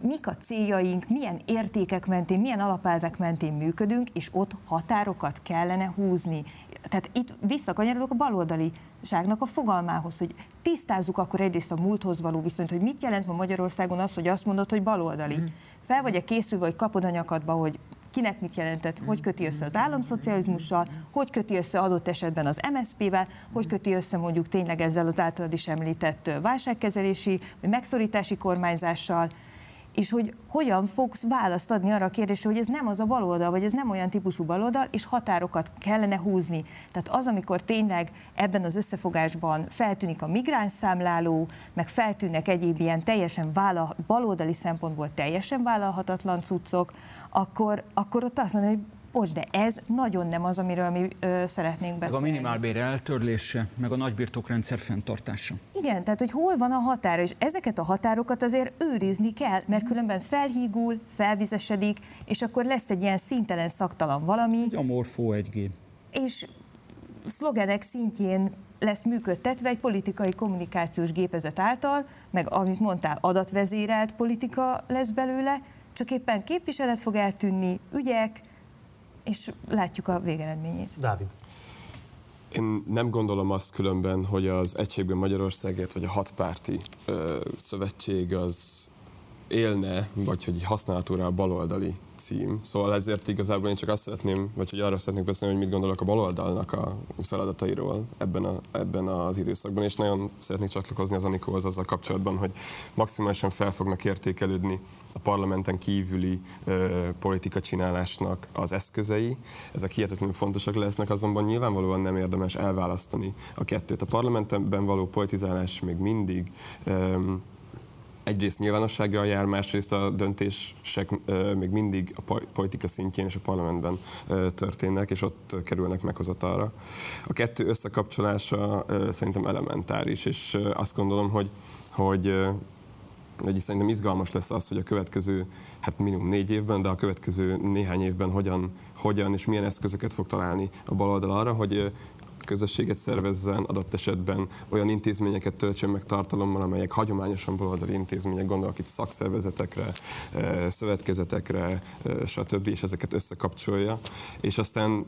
S2: mik a céljaink, milyen értékek mentén, milyen alapelvek mentén működünk, és ott határokat kellene húzni. Tehát itt visszakanyarodok a baloldaliságnak a fogalmához, hogy tisztázzuk akkor egyrészt a múlthoz való viszonyt, hogy mit jelent ma Magyarországon az, hogy azt mondod, hogy baloldali. Mm. Fel vagy-e készülve, hogy kapod a nyakadba, hogy kinek mit jelentett, hogy köti össze az államszocializmussal, hogy köti össze adott esetben az MSZP-vel, hogy köti össze mondjuk tényleg ezzel az általad is említett válságkezelési vagy megszorítási kormányzással, és hogy hogyan fogsz választ adni arra a kérdésre, hogy ez nem az a baloldal, vagy ez nem olyan típusú baloldal, és határokat kellene húzni. Tehát az, amikor tényleg ebben az összefogásban feltűnik a migráns számláló, meg feltűnnek egyéb ilyen teljesen vállal, baloldali szempontból teljesen vállalhatatlan cuccok, akkor, akkor ott azt mondja, hogy bocs, de ez nagyon nem az, amiről mi ö, szeretnénk beszélni.
S4: Meg a minimálbér eltörlése, meg a nagybirtokrendszer fenntartása.
S2: Igen, tehát hogy hol van a határa, és ezeket a határokat azért őrizni kell, mert különben felhígul, felvizesedik, és akkor lesz egy ilyen szintelen, szaktalan valami.
S4: Egy amorfó 1G.
S2: És szlogenek szintjén lesz működtetve egy politikai kommunikációs gépezet által, meg amit mondtál, adatvezérelt politika lesz belőle, csak éppen képviselet fog eltűnni, ügyek, és látjuk a végeredményét.
S1: Dávid.
S3: Én nem gondolom azt különben, hogy az Egységben Magyarországért, vagy a hatpárti ö, szövetség az élne, vagy hogy használható rá a baloldali cím. Szóval ezért igazából én csak azt szeretném, vagy hogy arra szeretnék beszélni, hogy mit gondolok a baloldalnak a feladatairól ebben, a, ebben az időszakban, és nagyon szeretnék csatlakozni az Anikóhoz azzal kapcsolatban, hogy maximálisan fel fognak értékelődni a parlamenten kívüli ö, politika csinálásnak az eszközei. Ezek hihetetlenül fontosak lesznek, azonban nyilvánvalóan nem érdemes elválasztani a kettőt. A parlamentenben való politizálás még mindig ö, egyrészt nyilvánosságra jár, másrészt a döntések még mindig a politika szintjén és a parlamentben történnek, és ott kerülnek meghozatalra. A kettő összekapcsolása szerintem elementáris, és azt gondolom, hogy, hogy hogy szerintem izgalmas lesz az, hogy a következő, hát minimum négy évben, de a következő néhány évben hogyan, hogyan és milyen eszközöket fog találni a baloldal arra, hogy közösséget szervezzen, adott esetben olyan intézményeket töltsön meg tartalommal, amelyek hagyományosan baloldali intézmények, gondolok itt szakszervezetekre, eh, szövetkezetekre, eh, stb., és ezeket összekapcsolja. És aztán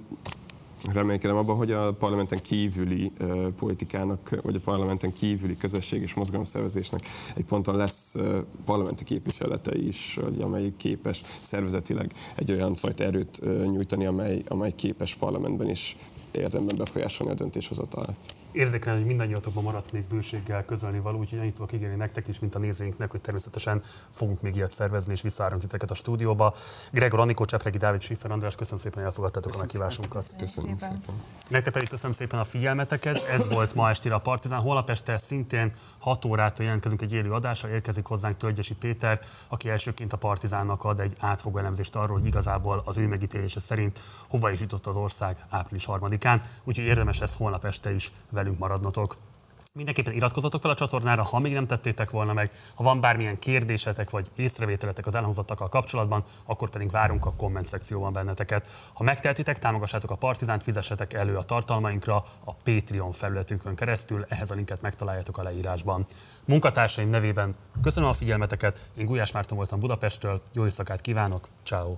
S3: reménykedem abban, hogy a parlamenten kívüli uh, politikának, vagy a parlamenten kívüli közösség és mozgalomszervezésnek egy ponton lesz uh, parlamenti képviselete is, vagy amely képes szervezetileg egy olyan fajta erőt uh, nyújtani, amely, amely képes parlamentben is érdemben befolyásolni a döntéshozatalat
S1: érzékelem, hogy mindannyiatokban maradt még bőséggel közölni való, úgyhogy annyit tudok ígérni nektek is, mint a nézőinknek, hogy természetesen fogunk még ilyet szervezni, és visszaárunk titeket a stúdióba. Gregor Anikó, Csepregi Dávid Schiffer András, köszönöm szépen, hogy elfogadtátok a meghívásunkat.
S3: Köszönöm szépen.
S1: Nektek pedig köszönöm szépen a figyelmeteket. Ez volt ma estére a Partizán. Holnap este szintén 6 órától jelentkezünk egy élő adásra, érkezik hozzánk Tölgyesi Péter, aki elsőként a Partizánnak ad egy átfogó elemzést arról, hogy igazából az ő megítélése szerint hova is jutott az ország április harmadikán. Úgyhogy érdemes lesz holnap este is velünk maradnotok. Mindenképpen iratkozzatok fel a csatornára, ha még nem tettétek volna meg. Ha van bármilyen kérdésetek vagy észrevételetek az elhangzottakkal kapcsolatban, akkor pedig várunk a komment szekcióban benneteket. Ha megtehetitek, támogassátok a Partizánt, fizessetek elő a tartalmainkra a Patreon felületünkön keresztül, ehhez a linket megtaláljátok a leírásban. Munkatársaim nevében köszönöm a figyelmeteket, én Gulyás Márton voltam Budapestről, jó éjszakát kívánok, ciao.